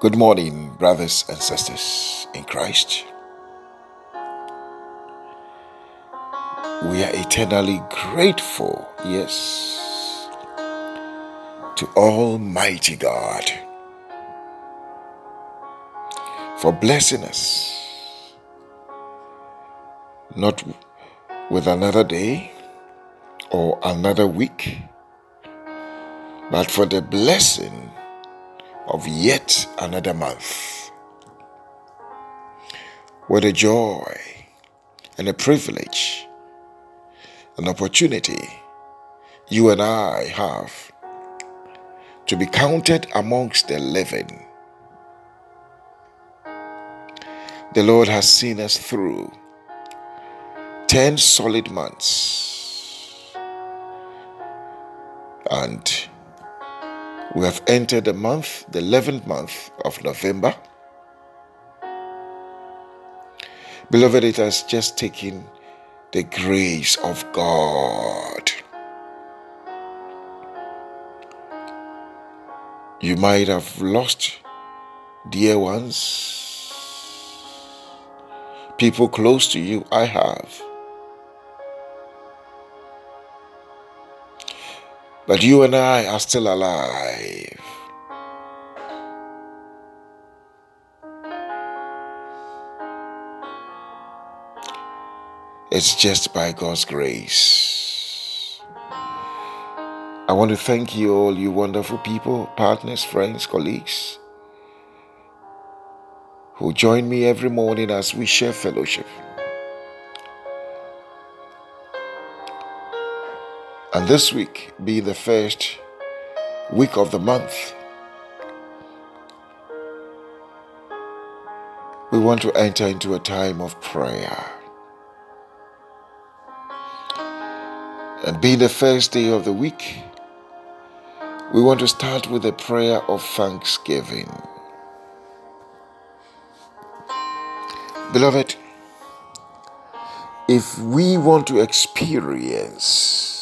Good morning, brothers and sisters in Christ. We are eternally grateful, yes, to Almighty God for blessing us not with another day or another week, but for the blessing of yet another month. What a joy and a privilege, an opportunity you and I have to be counted amongst the living. The Lord has seen us through 10 solid months. And we have entered the month, the 11th month of November. Beloved, it has just taken the grace of God. You might have lost dear ones, people close to you. I have. But you and I are still alive. It's just by God's grace. I want to thank you all, you wonderful people, partners, friends, colleagues, who join me every morning as we share fellowship. And this week being the first week of the month, we want to enter into a time of prayer. And being the first day of the week, we want to start with a prayer of thanksgiving. Beloved, if we want to experience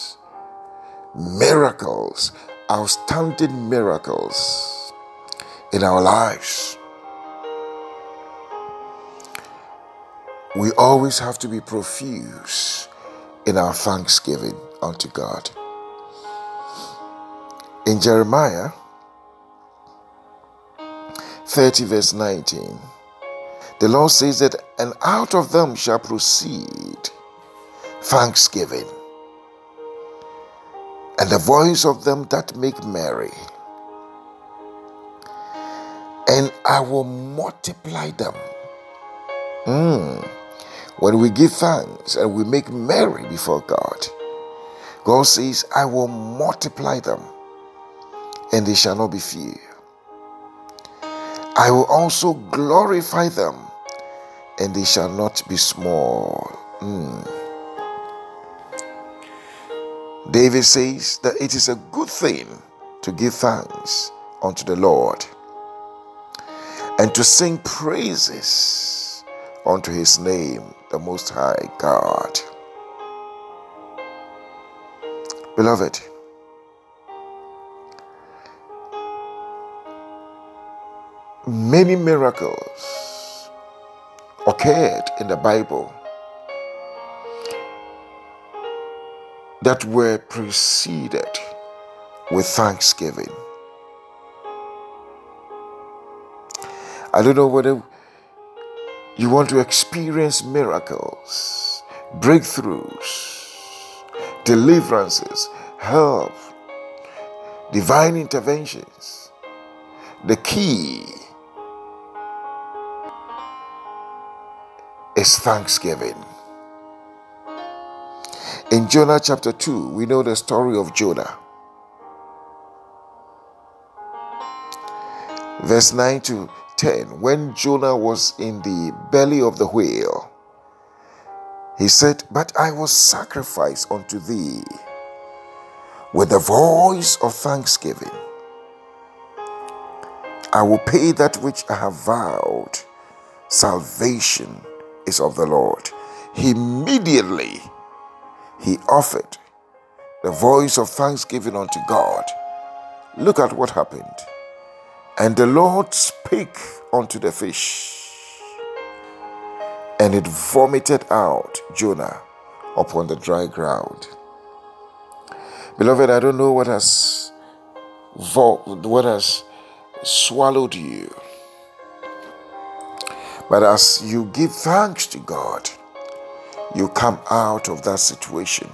miracles, outstanding miracles in our lives. We always have to be profuse in our thanksgiving unto God. In Jeremiah 30, verse 19, the Lord says that, and out of them shall proceed thanksgiving and the voice of them that make merry. And I will multiply them. Mm. When we give thanks and we make merry before God, God says, I will multiply them and they shall not be few. I will also glorify them and they shall not be small. Mm. David says that it is a good thing to give thanks unto the Lord and to sing praises unto his name, the Most High God. Beloved, many miracles occurred in the Bible that were preceded with thanksgiving. I don't know whether you want to experience miracles, breakthroughs, deliverances, help, divine interventions. The key is thanksgiving. In Jonah chapter 2, we know the story of Jonah. Verse 9 to 10 When Jonah was in the belly of the whale, he said, But I will sacrifice unto thee with the voice of thanksgiving. I will pay that which I have vowed. Salvation is of the Lord. Immediately he offered the voice of thanksgiving unto God. Look at what happened. And the Lord spake unto the fish, and it vomited out Jonah upon the dry ground. Beloved, I don't know what has what has swallowed you. But as you give thanks to God, you come out of that situation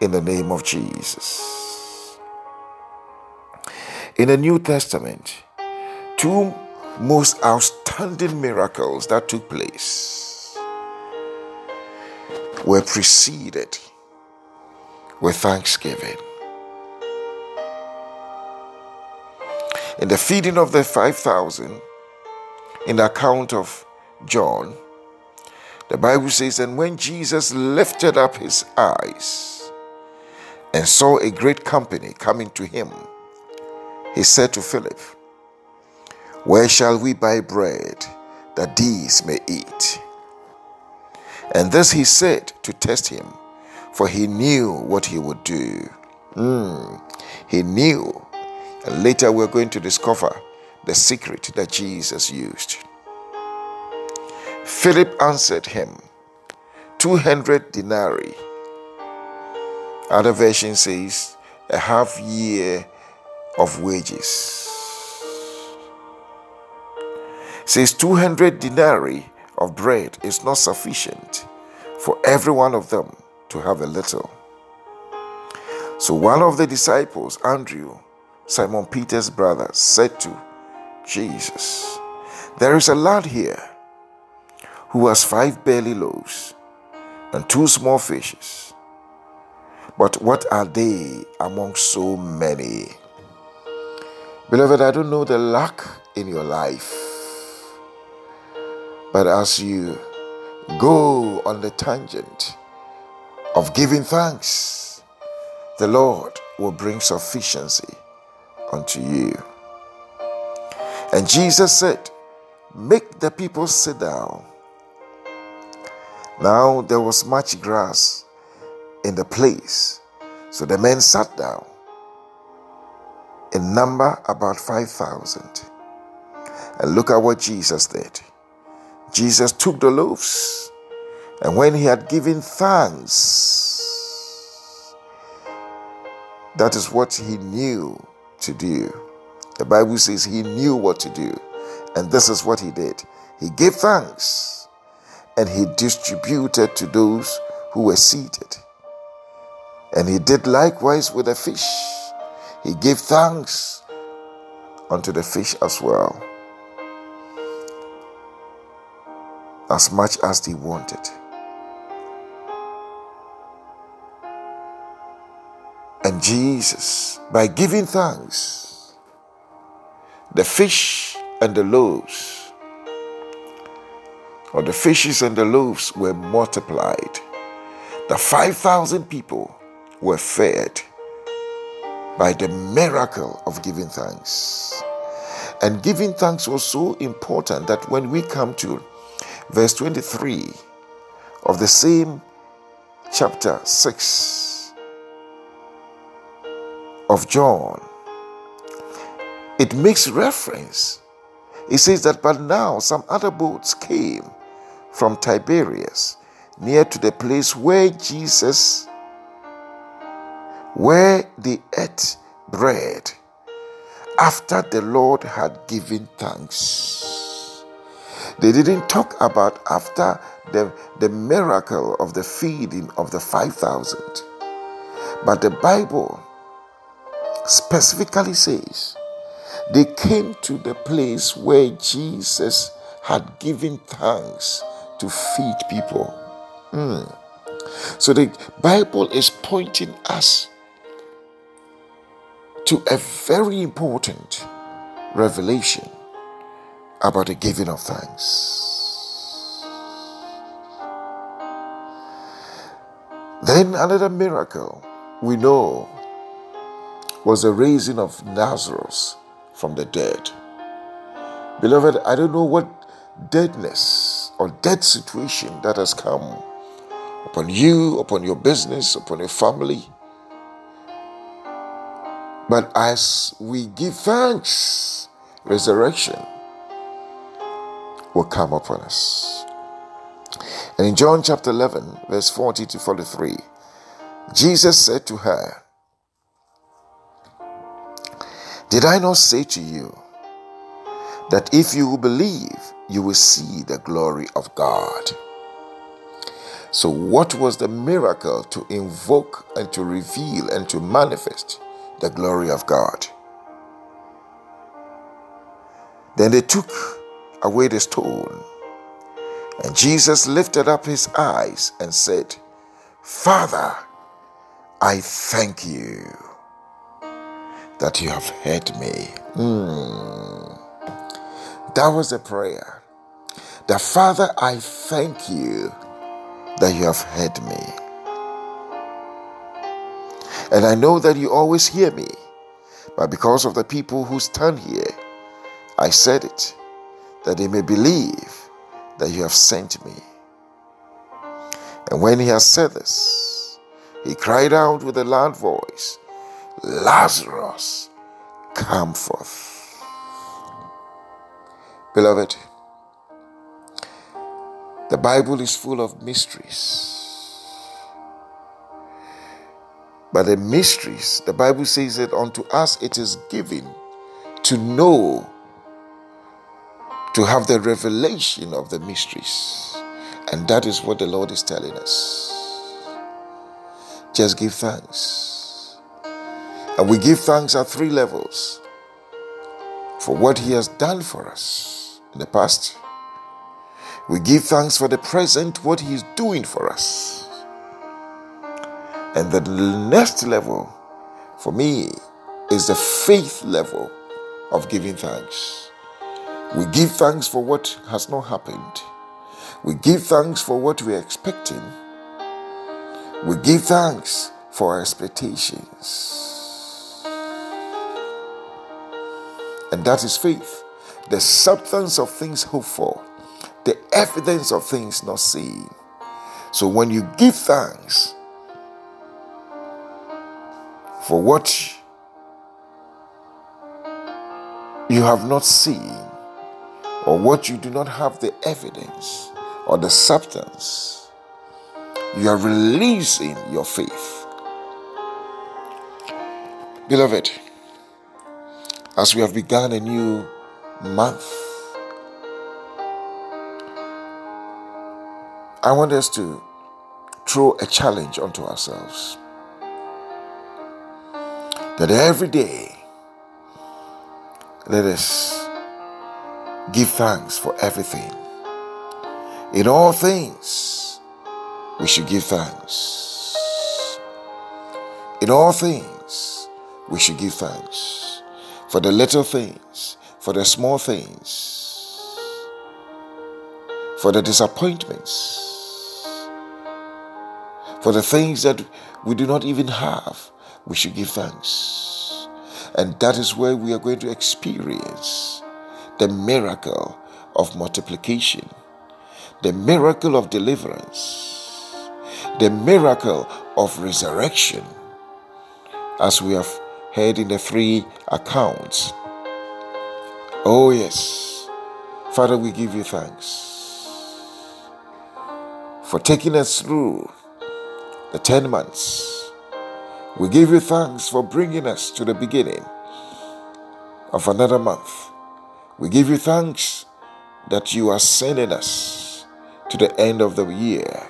in the name of Jesus. In the New Testament, two most outstanding miracles that took place were preceded with thanksgiving. In the feeding of the 5,000, in the account of John, the Bible says, And when Jesus lifted up his eyes and saw a great company coming to him, he said to Philip, Where shall we buy bread that these may eat? And this he said to test him, for he knew what he would do. Mm, he knew. And later we're going to discover the secret that Jesus used. Philip answered him, 200 denarii. Other version says, a half year of wages. Says 200 denarii of bread is not sufficient for every one of them to have a little. So one of the disciples, Andrew, Simon Peter's brother, said to Jesus, There is a lad here who has five barley loaves and two small fishes. But what are they among so many? Beloved, I don't know the lack in your life, but as you go on the tangent of giving thanks, the Lord will bring sufficiency unto you. And Jesus said, Make the people sit down. Now there was much grass in the place, so the men sat down, in number about 5,000. And look at what Jesus did. Jesus took the loaves, and when he had given thanks, that is what he knew to do. The Bible says he knew what to do. And this is what he did he gave thanks and he distributed to those who were seated. And he did likewise with the fish. He gave thanks unto the fish as well, as much as he wanted. And Jesus, by giving thanks, the fish and the loaves, or the fishes and the loaves were multiplied. The 5,000 people were fed by the miracle of giving thanks. And giving thanks was so important that when we come to verse 23 of the same chapter 6 of John, it makes reference. It says that, but now some other boats came from Tiberias near to the place where Jesus, where they ate bread after the Lord had given thanks. They didn't talk about after the, the miracle of the feeding of the 5,000. But the Bible specifically says they came to the place where Jesus had given thanks to feed people. Mm. So the Bible is pointing us to a very important revelation about the giving of thanks. Then another miracle we know was the raising of Lazarus from the dead. Beloved, I don't know what deadness or dead situation that has come upon you, upon your business, upon your family. But as we give thanks resurrection will come upon us. And in John chapter 11, verse 40 to 43, Jesus said to her, Did I not say to you that if you believe, you will see the glory of God? So, what was the miracle to invoke and to reveal and to manifest the glory of God? Then they took away the stone. And Jesus lifted up his eyes and said, Father, I thank you that you have heard me. Mm. That was the prayer. The Father, I thank you that you have heard me. And I know that you always hear me, but because of the people who stand here, I said it, that they may believe that you have sent me. And when he has said this, he cried out with a loud voice, Lazarus, come forth. Beloved, the Bible is full of mysteries. But the mysteries, the Bible says that unto us it is given to know, to have the revelation of the mysteries. And that is what the Lord is telling us. Just give thanks. And we give thanks at three levels for what He has done for us in the past we give thanks for the present, what He is doing for us. And the next level for me is the faith level of giving thanks. We give thanks for what has not happened. We give thanks for what we are expecting. We give thanks for our expectations. And that is faith, the substance of things hoped for the evidence of things not seen. So when you give thanks for what you have not seen, or what you do not have the evidence or the substance, you are releasing your faith. Beloved, as we have begun a new month, I want us to throw a challenge onto ourselves that every day let us give thanks for everything. In all things, we should give thanks. In all things, we should give thanks for the little things, for the small things, for the disappointments for the things that we do not even have, we should give thanks. And that is where we are going to experience the miracle of multiplication, the miracle of deliverance, the miracle of resurrection, as we have heard in the three accounts. Oh, yes. Father, we give you thanks for taking us through the 10 months. We give you thanks for bringing us to the beginning of another month. We give you thanks that you are sending us to the end of the year.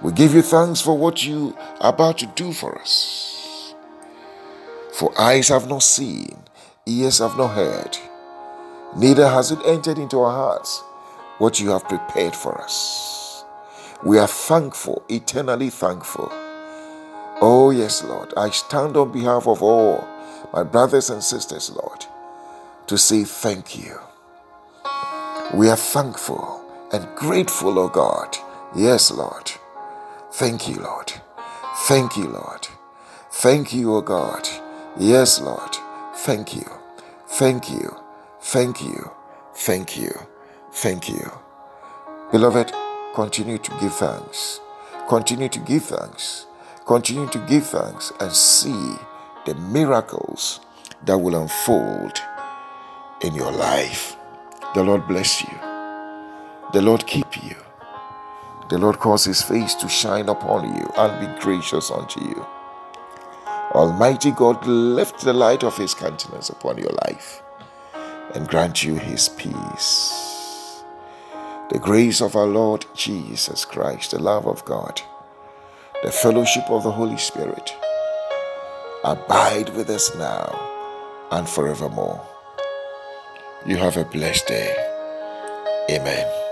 We give you thanks for what you are about to do for us. For eyes have not seen, ears have not heard, neither has it entered into our hearts what you have prepared for us. We are thankful, eternally thankful. Oh, yes, Lord. I stand on behalf of all my brothers and sisters, Lord, to say thank you. We are thankful and grateful, oh God. Yes, Lord. Thank you, Lord. Thank you, Lord. Thank you, oh God. Yes, Lord. Thank you. Thank you. Thank you. Thank you. Thank you. Beloved, Continue to give thanks. Continue to give thanks. Continue to give thanks and see the miracles that will unfold in your life. The Lord bless you. The Lord keep you. The Lord cause his face to shine upon you and be gracious unto you. Almighty God lift the light of his countenance upon your life and grant you his peace. The grace of our Lord Jesus Christ, the love of God, the fellowship of the Holy Spirit abide with us now and forevermore. You have a blessed day. Amen.